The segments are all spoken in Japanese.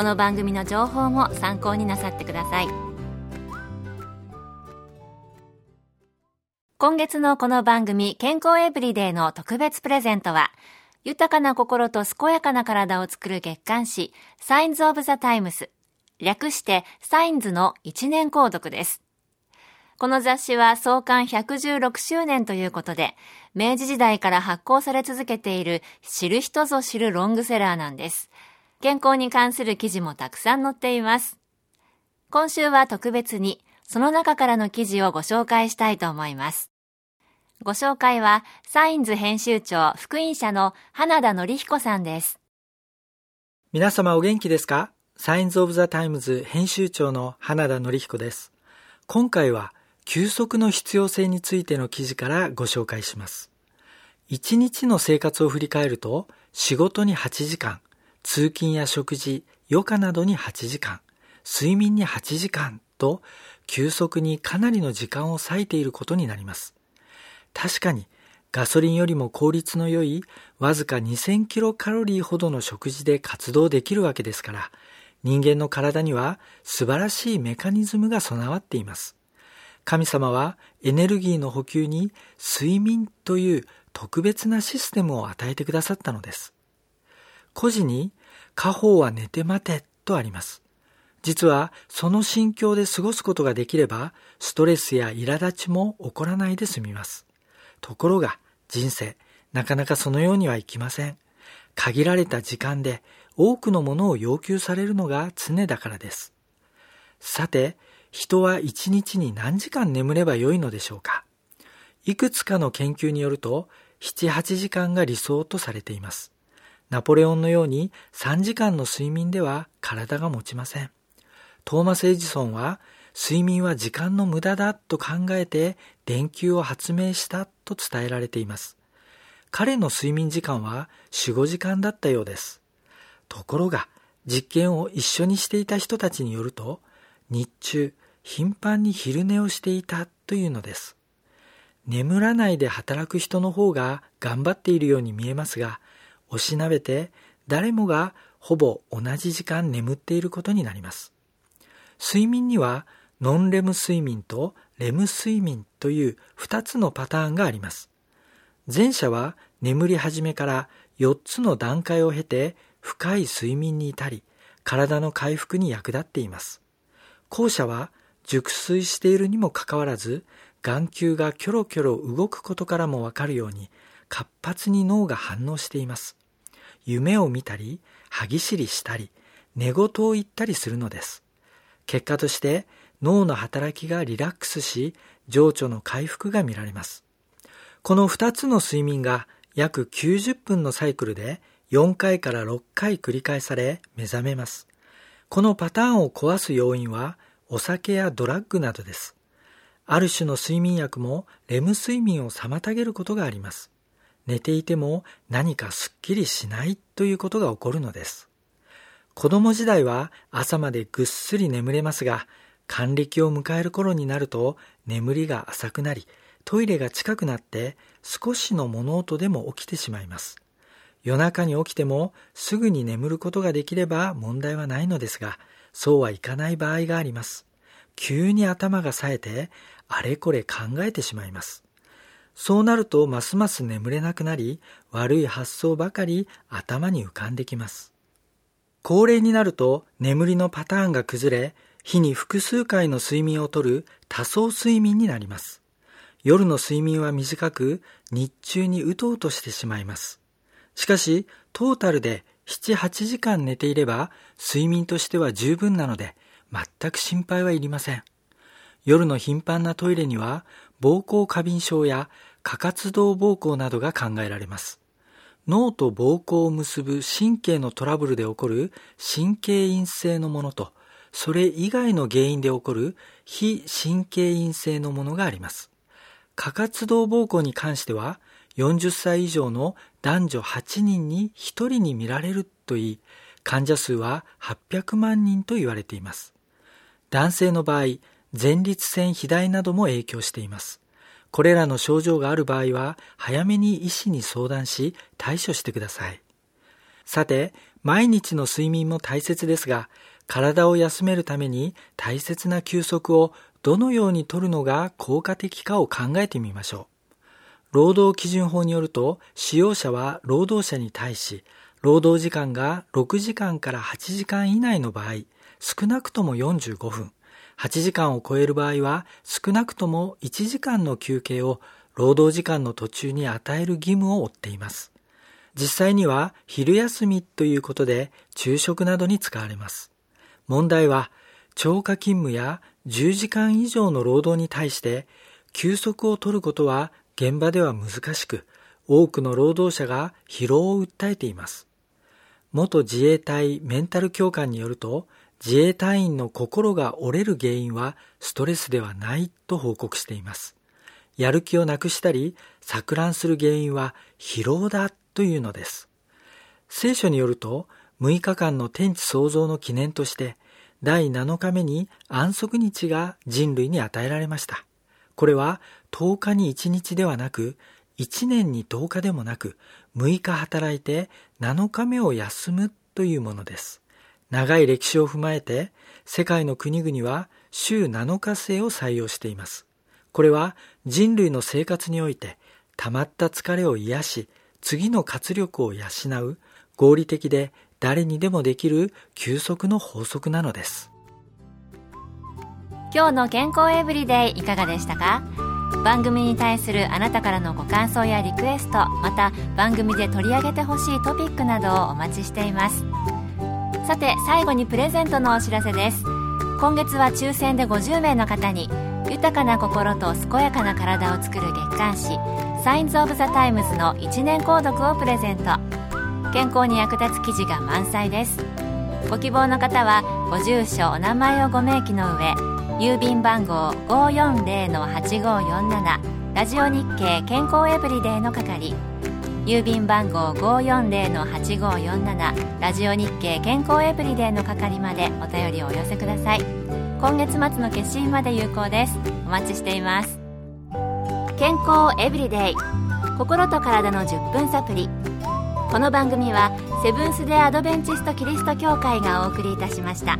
この番組の情報も参考になさってください今月のこの番組健康エブリデイの特別プレゼントは豊かな心と健やかな体を作る月刊誌サインズ・オブ・ザ・タイムス略してサインズの1年購読ですこの雑誌は創刊116周年ということで、明治時代から発行され続けている知る人ぞ知るロングセラーなんです。健康に関する記事もたくさん載っています。今週は特別に、その中からの記事をご紹介したいと思います。ご紹介は、サインズ編集長福音社の花田則彦さんです。皆様お元気ですか？サインズ・オブ・ザ・タイムズ編集長の花田則彦です。今回は休息の必要性についての記事からご紹介します。一日の生活を振り返ると、仕事に8時間、通勤や食事、余暇などに8時間、睡眠に8時間と、休息にかなりの時間を割いていることになります。確かに、ガソリンよりも効率の良いわずか2000キロカロリーほどの食事で活動できるわけですから、人間の体には素晴らしいメカニズムが備わっています。神様はエネルギーの補給に睡眠という特別なシステムを与えてくださったのです。古事に家宝は寝て待てとあります。実はその心境で過ごすことができればストレスや苛立ちも起こらないで済みます。ところが人生なかなかそのようにはいきません。限られた時間で多くのものを要求されるのが常だからです。さて、人は一日に何時間眠ればよいのでしょうかいくつかの研究によると、7、8時間が理想とされています。ナポレオンのように3時間の睡眠では体が持ちません。トーマス・エジソンは睡眠は時間の無駄だと考えて電球を発明したと伝えられています。彼の睡眠時間は4、5時間だったようです。ところが実験を一緒にしていた人たちによると日中頻繁に昼寝をしていたというのです。眠らないで働く人の方が頑張っているように見えますが、おしなべて誰もがほぼ同じ時間眠っていることになります。睡眠にはノンレム睡眠とレム睡眠という2つのパターンがあります。前者は眠り始めから4つの段階を経て深い睡眠に至り、体の回復に役立っています。後者は熟睡しているにもかかわらず、眼球がキョロキョロ動くことからもわかるように、活発に脳が反応しています。夢を見たり、歯ぎしりしたり、寝言を言ったりするのです。結果として脳の働きがリラックスし、情緒の回復が見られます。この2つの睡眠が約90分のサイクルで4回から6回繰り返され目覚めます。このパターンを壊す要因はお酒やドラッグなどです。ある種の睡眠薬もレム睡眠を妨げることがあります。寝ていても何かすっきりしないということが起こるのです。子供時代は朝までぐっすり眠れますが、還暦を迎える頃になると眠りが浅くなり、トイレが近くなって少しの物音でも起きてしまいます。夜中に起きてもすぐに眠ることができれば問題はないのですが、そうはいかない場合があります。急に頭が冴えて、あれこれ考えてしまいます。そうなるとますます眠れなくなり、悪い発想ばかり頭に浮かんできます。高齢になると眠りのパターンが崩れ、日に複数回の睡眠をとる多層睡眠になります。夜の睡眠は短く、日中にうとうとしてしまいます。しかし、トータルで7、8時間寝ていれば、睡眠としては十分なので、全く心配はいりません。夜の頻繁なトイレには、膀胱過敏症や過活動膀胱などが考えられます。脳と膀胱を結ぶ神経のトラブルで起こる神経陰性のものと、それ以外の原因で起こる非神経陰性のものがあります。過活動膀胱に関しては、40歳以上の男女8人に1人に見られるといい、患者数は800万人と言われています。男性の場合、前立腺肥大なども影響しています。これらの症状がある場合は、早めに医師に相談し、対処してください。さて、毎日の睡眠も大切ですが、体を休めるために大切な休息をどのようにとるのが効果的かを考えてみましょう。労働基準法によると、使用者は労働者に対し、労働時間が6時間から8時間以内の場合、少なくとも45分、8時間を超える場合は少なくとも1時間の休憩を労働時間の途中に与える義務を負っています。実際には昼休みということで昼食などに使われます。問題は超過勤務や10時間以上の労働に対して休息を取ることは現場では難しく多くの労働者が疲労を訴えています。元自衛隊メンタル教官によると自衛隊員の心が折れる原因はストレスではないと報告しています。やる気をなくしたり錯乱する原因は疲労だというのです。聖書によると6日間の天地創造の記念として第7日目に安息日が人類に与えられました。これは10日に1日ではなく1年に10日でもなく6日働いて7日目を休むというものです。長い歴史を踏まえて、世界の国々は週7日制を採用しています。これは人類の生活において、溜まった疲れを癒し、次の活力を養う、合理的で誰にでもできる休息の法則なのです。今日の健康エブリデイいかがでしたか？番組に対するあなたからのご感想やリクエストまた番組で取り上げてほしいトピックなどをお待ちしていますさて最後にプレゼントのお知らせです。今月は抽選で50名の方に豊かな心と健やかな体を作る月刊誌サインズ・オブ・ザ・タイムズの1年購読をプレゼント。健康に役立つ記事が満載です。ご希望の方はご住所お名前をご明記の上郵便番号540-8547ラジオ日経健康エブリデイの係。郵便番号540-8547ラジオ日経健康エブリデイの係までお便りをお寄せください。今月末の決心まで有効です。お待ちしています。健康エブリデイ心と体の10分サプリこの番組はセブンス・デ・アドベンチスト・キリスト教会がお送りいたしました。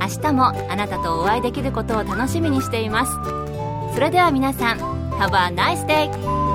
明日もあなたとお会いできることを楽しみにしています。それでは皆さん Have a nice day!